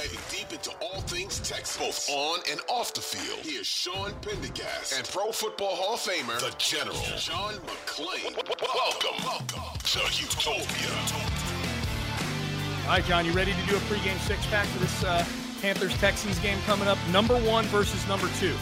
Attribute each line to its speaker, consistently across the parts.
Speaker 1: diving deep into all things Texas, both on and off the field. Here's Sean Pendergast and Pro Football Hall of Famer, the General, John McClain. Welcome, welcome to Houtopia.
Speaker 2: All right, John, you ready to do a pregame six pack for this uh, Panthers Texans game coming up? Number one versus number two.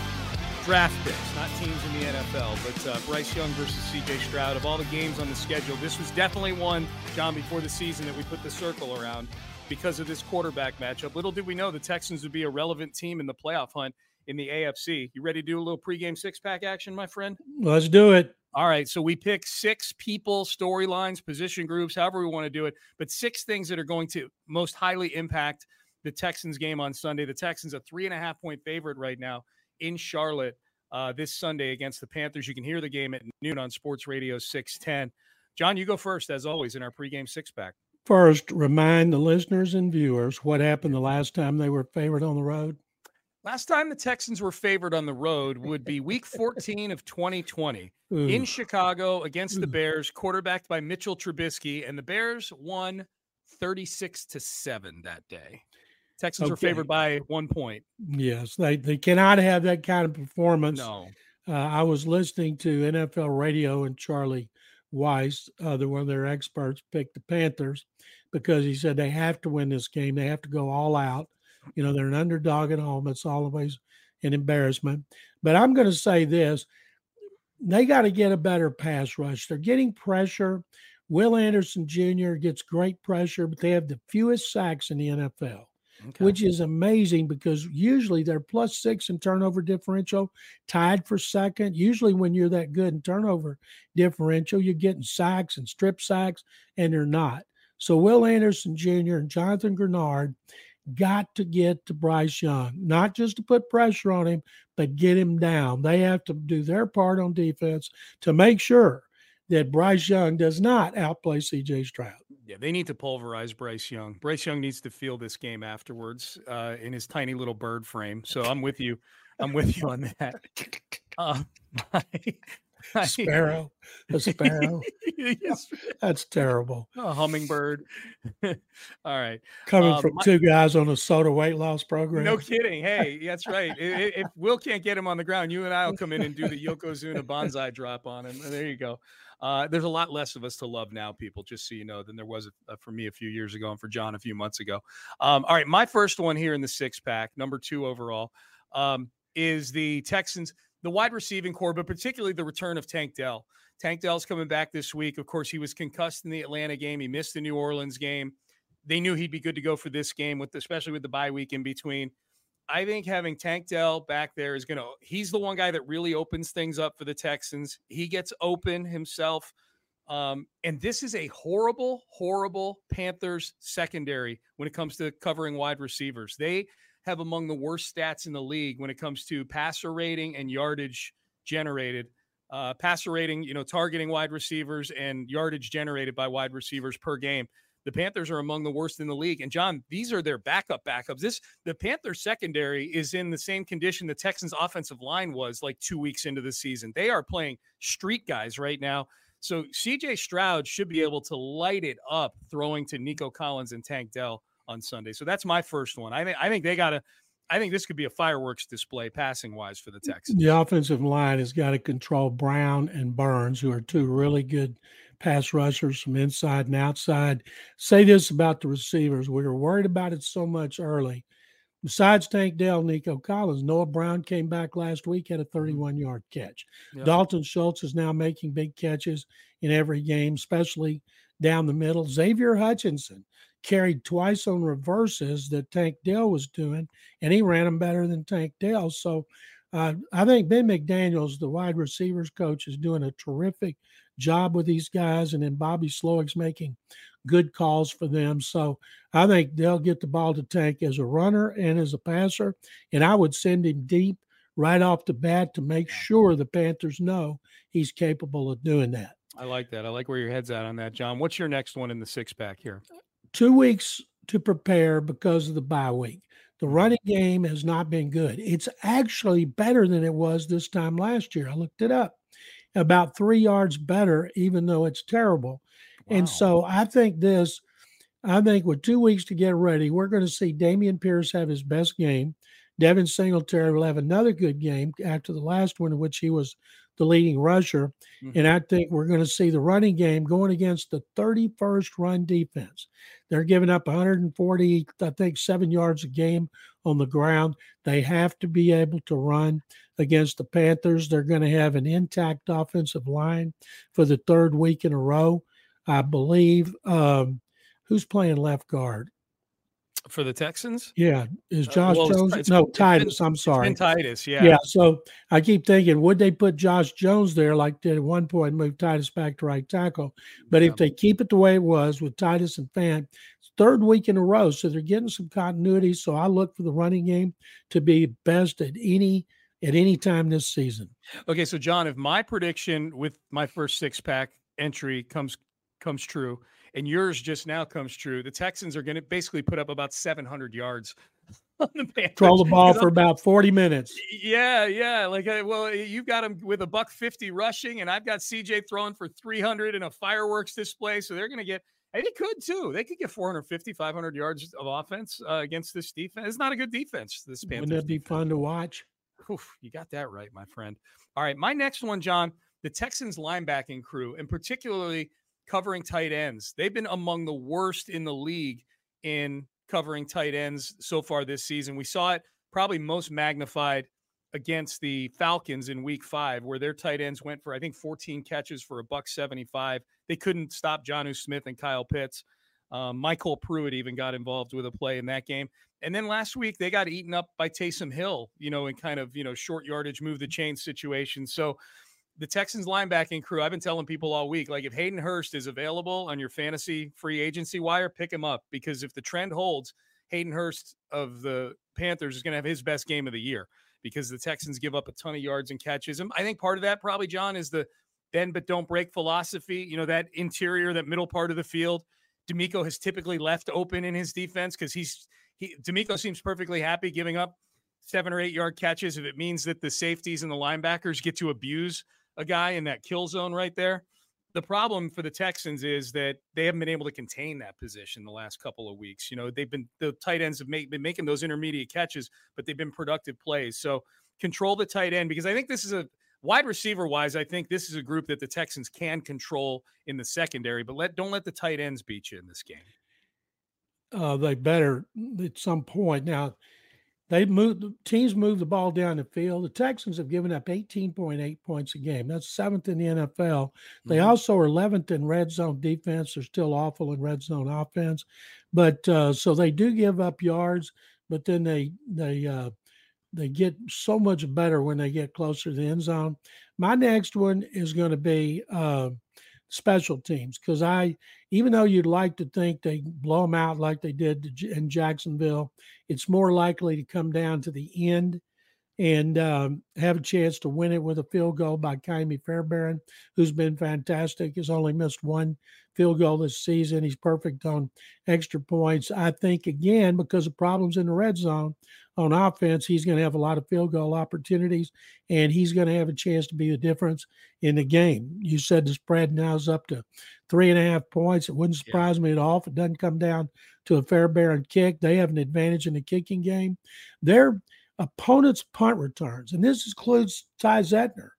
Speaker 2: Draft picks, not teams in the NFL, but uh, Bryce Young versus CJ Stroud. Of all the games on the schedule, this was definitely one, John, before the season that we put the circle around because of this quarterback matchup. Little did we know the Texans would be a relevant team in the playoff hunt in the AFC. You ready to do a little pregame six pack action, my friend?
Speaker 3: Let's do it.
Speaker 2: All right, so we pick six people, storylines, position groups, however we want to do it, but six things that are going to most highly impact the Texans game on Sunday. The Texans a three and a half point favorite right now in Charlotte uh, this Sunday against the Panthers. You can hear the game at noon on Sports Radio 610. John, you go first, as always, in our pregame six pack.
Speaker 3: First, remind the listeners and viewers what happened the last time they were favored on the road.
Speaker 2: Last time the Texans were favored on the road would be week 14 of 2020 in Chicago against the Bears, quarterbacked by Mitchell Trubisky, and the Bears won 36 to 7 that day. Texans were favored by one point.
Speaker 3: Yes, they, they cannot have that kind of performance.
Speaker 2: No.
Speaker 3: Uh, I was listening to NFL radio and Charlie Weis, uh, the one of their experts, picked the Panthers because he said they have to win this game. They have to go all out. You know, they're an underdog at home. It's always an embarrassment. But I'm going to say this they got to get a better pass rush. They're getting pressure. Will Anderson Jr. gets great pressure, but they have the fewest sacks in the NFL
Speaker 2: Okay.
Speaker 3: which is amazing because usually they're plus six in turnover differential, tied for second. Usually, when you're that good in turnover differential, you're getting sacks and strip sacks, and they're not. So, Will Anderson Jr. and Jonathan Greenard got to get to Bryce Young, not just to put pressure on him, but get him down. They have to do their part on defense to make sure that Bryce Young does not outplay CJ Stroud.
Speaker 2: Yeah, they need to pulverize Bryce Young. Bryce Young needs to feel this game afterwards uh, in his tiny little bird frame. So I'm with you. I'm with you on that. Uh, my- my-
Speaker 3: Sparrow, a sparrow.
Speaker 2: yes,
Speaker 3: That's terrible.
Speaker 2: a hummingbird. All right.
Speaker 3: Coming
Speaker 2: Uh,
Speaker 3: from
Speaker 2: my-
Speaker 3: two guys on a soda weight loss program.
Speaker 2: No kidding. Hey, that's right. I- i- If Will can't get him on the ground, you and I will come in and do the Yokozuna banzai drop on him. There you go. Uh, there's a lot less of us to love now, people, just so you know, than there was uh, for me a few years ago and for John a few months ago. Um, all right. My first one here in the six pack, number two overall, um, is the Texans, the wide receiving core, but particularly the return of Tank Dell. Tank Dell's coming back this week. Of course, he was concussed in the Atlanta game. He missed the New Orleans game. They knew he'd be good to go for this game, with especially with the bye week in between. I think having Tank Dell back there is going to, he's the one guy that really opens things up for the Texans. He gets open himself. Um, and this is a horrible, horrible Panthers secondary when it comes to covering wide receivers. They have among the worst stats in the league when it comes to passer rating and yardage generated. Uh, passer rating, you know, targeting wide receivers and yardage generated by wide receivers per game. The Panthers are among the worst in the league. And John, these are their backup backups. This the Panthers secondary is in the same condition the Texans offensive line was like two weeks into the season. They are playing street guys right now. So CJ Stroud should be able to light it up throwing to Nico Collins and Tank Dell on Sunday. So that's my first one. I think I think they gotta I think this could be a fireworks display passing wise for the Texans.
Speaker 3: The offensive line has got to control Brown and Burns, who are two really good pass rushers from inside and outside. Say this about the receivers: we were worried about it so much early. Besides Tank Dell, Nico Collins, Noah Brown came back last week had a 31 yard catch.
Speaker 2: Yep.
Speaker 3: Dalton Schultz is now making big catches in every game, especially down the middle. Xavier Hutchinson carried twice on reverses that Tank Dell was doing, and he ran them better than Tank Dell. So uh, I think Ben McDaniels, the wide receivers coach, is doing a terrific job with these guys, and then Bobby Slowik's making good calls for them. So I think they'll get the ball to Tank as a runner and as a passer, and I would send him deep right off the bat to make sure the Panthers know he's capable of doing that.
Speaker 2: I like that. I like where your head's at on that, John. What's your next one in the six pack here?
Speaker 3: Two weeks to prepare because of the bye week. The hmm. running game has not been good. It's actually better than it was this time last year. I looked it up. About three yards better, even though it's terrible. And so I think this, I think with two weeks to get ready, we're going to see Dameon Pierce have his best game. Devin Singletary will have another good game after the last one, in which he was the leading rusher. And I think we're going to see the running game going against the 31st run defense. They're giving up 140, I think, seven yards a game on the ground. They have to be able to run against the Panthers. They're going to have an intact offensive line for the third week in a row. I believe. Um, who's playing left guard?
Speaker 2: For the Texans.
Speaker 3: Yeah, is
Speaker 2: Uh,
Speaker 3: Josh
Speaker 2: well,
Speaker 3: Jones?
Speaker 2: it's-
Speaker 3: no,
Speaker 2: it's been-
Speaker 3: Tytus. I'm
Speaker 2: It's
Speaker 3: sorry.
Speaker 2: been Tytus, yeah.
Speaker 3: Yeah. So I keep thinking, would they put Josh Jones there like did at one point, move Tytus back to right tackle? But
Speaker 2: Yeah.
Speaker 3: if they keep it the way it was with Tytus and Fan, third week in a row, so they're getting some continuity. So I look for the running game to be best at any at any time this season.
Speaker 2: Okay, so John, if my prediction with my first six pack entry comes comes true, and yours just now comes true, the Texans are going to basically put up about 700 yards on the Panthers.
Speaker 3: Throw the ball for about 40 minutes.
Speaker 2: Yeah, yeah. Like, uh, well, you've got them with a buck 50 rushing, and I've got CJ throwing for 300 in a fireworks display. So they're going to get, and they could too. They could get 450, 500 yards of offense uh, against this defense. It's not a good defense, this Panthers.
Speaker 3: Wouldn't that be fun to watch?
Speaker 2: Oof, you got that right, my friend. All right, my next one, John, the Texans linebacking crew, and particularly covering tight ends. They've been among the worst in the league in covering tight ends so far this season. We saw it probably most magnified against the Falcons in week five, where their tight ends went for, I think, 14 catches for a buck 75. They couldn't stop Jonnu Smith and Kyle Pitts. Um, MyCole Pruitt even got involved with a play in that game. And then last week they got eaten up by Taysom Hill, you know, in kind of, you know, short yardage, move the chain situation. So the Texans linebacking crew, I've been telling people all week, like if Hayden Hurst is available on your fantasy free agency wire, pick him up because if the trend holds, Hayden Hurst of the Panthers is going to have his best game of the year because the Texans give up a ton of yards and catches. And I think part of that probably, John, is the bend but don't break philosophy. You know, that interior, that middle part of the field. DeMeco has typically left open in his defense because he's he DeMeco seems perfectly happy giving up seven or eight yard catches if it means that the safeties and the linebackers get to abuse a guy in that kill zone right there. The problem for the Texans is that they haven't been able to contain that position the last couple of weeks. You know, they've been the tight ends have make, been making those intermediate catches, but they've been productive plays. So control the tight end because I think this is a wide receiver wise. I think this is a group that the Texans can control in the secondary, but let don't let the tight ends beat you in this game.
Speaker 3: uh, they better at some point. Now, they move teams move the ball down the field. The Texans have given up 18.8 points a game. That's seventh in the NFL. They
Speaker 2: Mhm.
Speaker 3: also are 11th in red zone defense. They're still awful in red zone offense, but uh, so they do give up yards. But then they they uh, they get so much better when they get closer to the end zone. My next one is going to be uh, special teams because I, even though you'd like to think they blow them out like they did in Jacksonville, it's more likely to come down to the end and um, have a chance to win it with a field goal by Ka'imi Fairbairn, who's been fantastic. He's only missed one field goal this season. He's perfect on extra points. I think, again, because of problems in the red zone on offense, he's going to have a lot of field goal opportunities and he's going to have a chance to be the difference in the game. You said the spread now is up to three and a half points. It wouldn't surprise yeah. me at all if it doesn't come down to a Fairbairn kick. They have an advantage in the kicking game. Their opponent's punt returns, and this includes Ty Zentner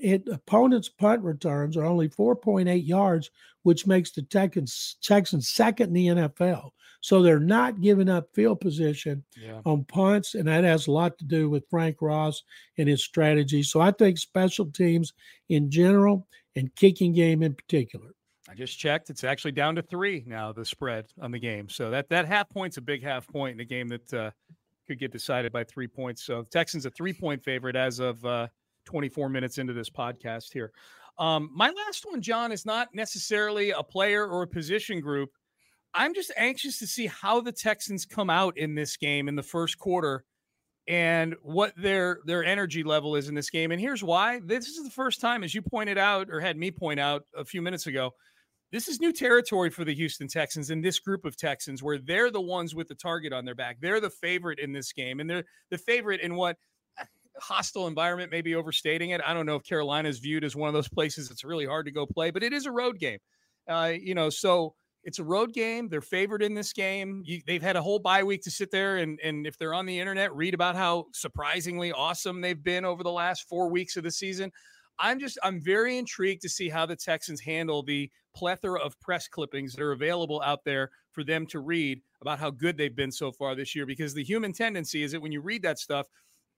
Speaker 3: it opponents' punt returns are only 4.8 yards, which makes the Texans, Texans second in the NFL. So they're not giving up field position yeah. on punts, and that has a lot to do with Frank Ross and his strategy. So I think special teams in general and kicking game in particular.
Speaker 2: I just checked; it's actually down to three now. The spread on the game, so that that half point's a big half point in a game that uh, could get decided by three points. So Texans a three point favorite as of. Uh, 24 minutes into this podcast here. Um, my last one, John, is not necessarily a player or a position group. I'm just anxious to see how the Texans come out in this game in the first quarter and what their their energy level is in this game. And here's why. This is the first time, as you pointed out or had me point out a few minutes ago, this is new territory for the Houston Texans and this group of Texans where they're the ones with the target on their back. They're the favorite in this game, and they're the favorite in what hostile environment, maybe overstating it. I don't know if Carolina is viewed as one of those places that's really hard to go play, but it is a road game. Uh, you know, so it's a road game. They're favored in this game. You, they've had a whole bye week to sit there and and if they're on the internet, read about how surprisingly awesome they've been over the last four weeks of the season. I'm just I'm very intrigued to see how the Texans handle the plethora of press clippings that are available out there for them to read about how good they've been so far this year. Because the human tendency is that when you read that stuff,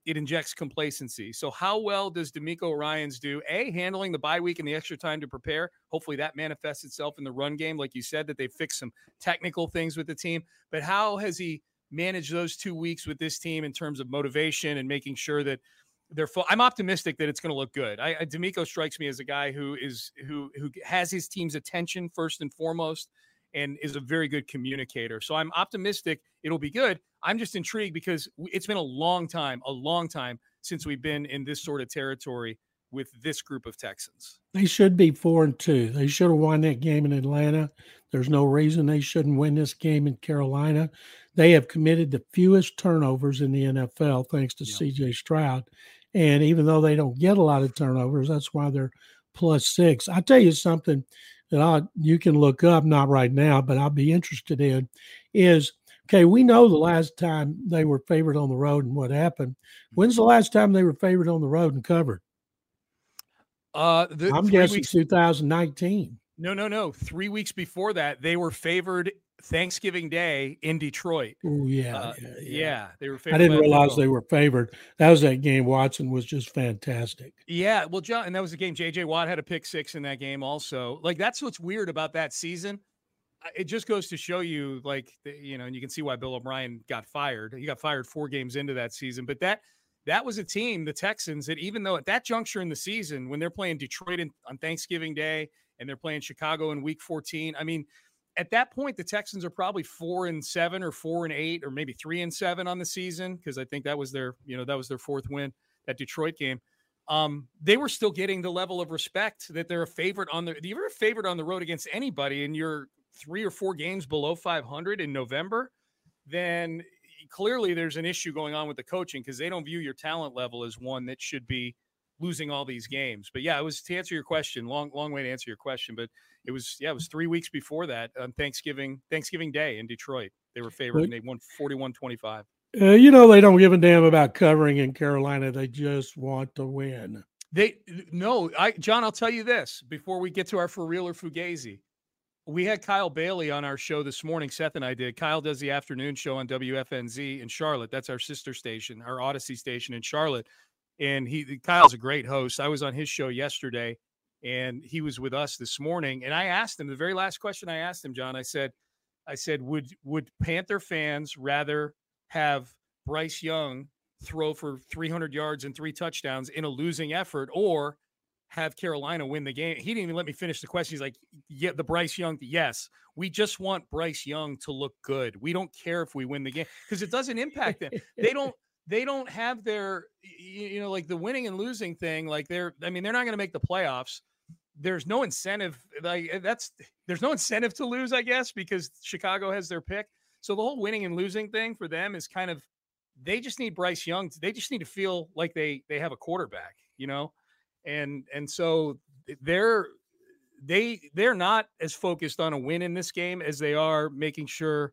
Speaker 2: it injects complacency. So, how well does DeMeco Ryans do? A, handling the bye week and the extra time to prepare. Hopefully, that manifests itself in the run game, like you said, that they fixed some technical things with the team. But how has he managed those two weeks with this team in terms of motivation and making sure that they're full? I'm optimistic that it's going to look good. I, DeMeco strikes me as a guy who is who who has his team's attention first and foremost and is a very good communicator. So I'm optimistic it'll be good. I'm just intrigued because it's been a long time, a long time since we've been in this sort of territory with this group of Texans.
Speaker 3: They should be four and two. They should have won that game in Atlanta. There's no reason they shouldn't win this game in Carolina. They have committed the fewest turnovers in the NFL thanks to yeah. CJ Stroud. And even though they don't get a lot of turnovers, that's why they're plus six. I tell you something that I you can look up, not right now, but I'll be interested in is okay, we know the last time they were favored on the road and what happened. When's the last time they were favored on the road and covered?
Speaker 2: Uh, the,
Speaker 3: I'm guessing weeks, 2019.
Speaker 2: No, no, no. Three weeks before that, they were favored Thanksgiving Day in Detroit.
Speaker 3: Oh yeah,
Speaker 2: uh,
Speaker 3: yeah,
Speaker 2: yeah, yeah, they were.
Speaker 3: I didn't realize they were favored. That was that game. Watson was just fantastic.
Speaker 2: Yeah, well, John, and that was the game. J.J. Watt had a pick six in that game. Also, like that's what's weird about that season. It just goes to show you, like you know, and you can see why Bill O'Brien got fired. He got fired four games into that season, but that that was a team, the Texans, that even though at that juncture in the season, when they're playing Detroit in, on Thanksgiving Day and they're playing Chicago in Week 14, I mean at that point, the Texans are probably four and seven or four and eight or maybe three and seven on the season because I think that was their, you know, that was their fourth win that Detroit game. Um, they were still getting the level of respect that they're a favorite on the. You're a favorite on the road against anybody, and you're three or four games below 500 in November. Then clearly there's an issue going on with the coaching because they don't view your talent level as one that should be losing all these games. But yeah, it was to answer your question. Long, long way to answer your question. But it was yeah, it was three weeks before that on Thanksgiving Thanksgiving Day in Detroit. They were favored and they won 41-25.
Speaker 3: Uh, you know they don't give a damn about covering in Carolina. They just want to win.
Speaker 2: They no, I John. I'll tell you this before we get to our for real or fugazi. We had Kyle Bailey on our show this morning. Seth and I did. Kyle does the afternoon show on WFNZ in Charlotte. That's our sister station, our Audacy station in Charlotte and he Kyle's a great host. I was on his show yesterday, and he was with us this morning. And I asked him the very last question I asked him, John. I said, I said, would would Panther fans rather have Bryce Young throw for 300 yards and three touchdowns in a losing effort, or have Carolina win the game? He didn't even let me finish the question. He's like, "Yeah, the Bryce Young. Yes, we just want Bryce Young to look good. We don't care if we win the game because it doesn't impact them. They don't." They don't have their you know like the winning and losing thing like they're i mean they're not going to make the playoffs. There's no incentive like eh, that's there's no incentive to lose i guess because chicago has their pick. So the whole winning and losing thing for them is kind of they just need bryce young they just need to feel like they they have a quarterback you know? And and so they're they they're not as focused on a win in this game as they are making sure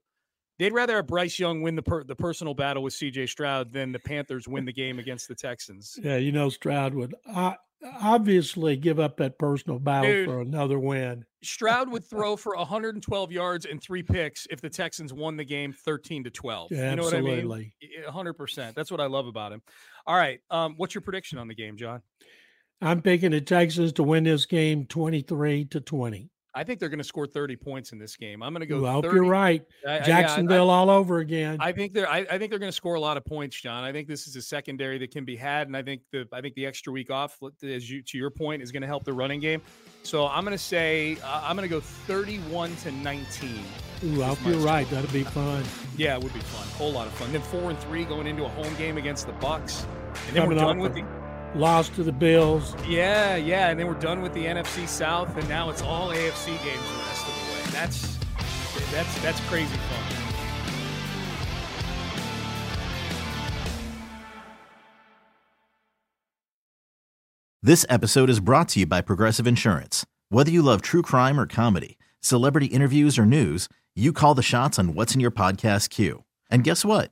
Speaker 2: they'd rather have Bryce Young win the per, the personal battle with CJ Stroud than the Panthers win the game against the Texans.
Speaker 3: Yeah, you know Stroud would uh, obviously give up that personal battle Dude, for another win.
Speaker 2: Stroud would throw for 112 yards and three picks if the Texans won the game 13 to 12.
Speaker 3: Yeah,
Speaker 2: you know
Speaker 3: absolutely.
Speaker 2: what I mean? 100%. That's what I love about him. All right, um, what's your prediction on the game, John?
Speaker 3: I'm picking the Texans to win this game 23 to 20.
Speaker 2: I think they're going to score 30 points in this game. I'm going to go.
Speaker 3: Well, I
Speaker 2: hope
Speaker 3: 30. you're right. Jacksonville I, I, all over again.
Speaker 2: I think they're. I, I think they're going to score a lot of points, John. I think this is a secondary that can be had, and I think the. I think the extra week off, as you to your point, is going to help the running game. So I'm going to say uh, I'm going to go 31 to 19.
Speaker 3: Ooh, I hope you're right. That'd be fun.
Speaker 2: Yeah, it would be fun. A whole lot of fun. Then four and three going into a home game against the Bucs, and then Coming we're done with the
Speaker 3: lost to the Bills.
Speaker 2: Yeah, yeah, and then we're done with the NFC South, and now it's all AFC games the rest of the way. That's that's that's crazy fun.
Speaker 4: This episode is brought to you by Progressive Insurance. Whether you love true crime or comedy, celebrity interviews or news, you call the shots on what's in your podcast queue. And guess what?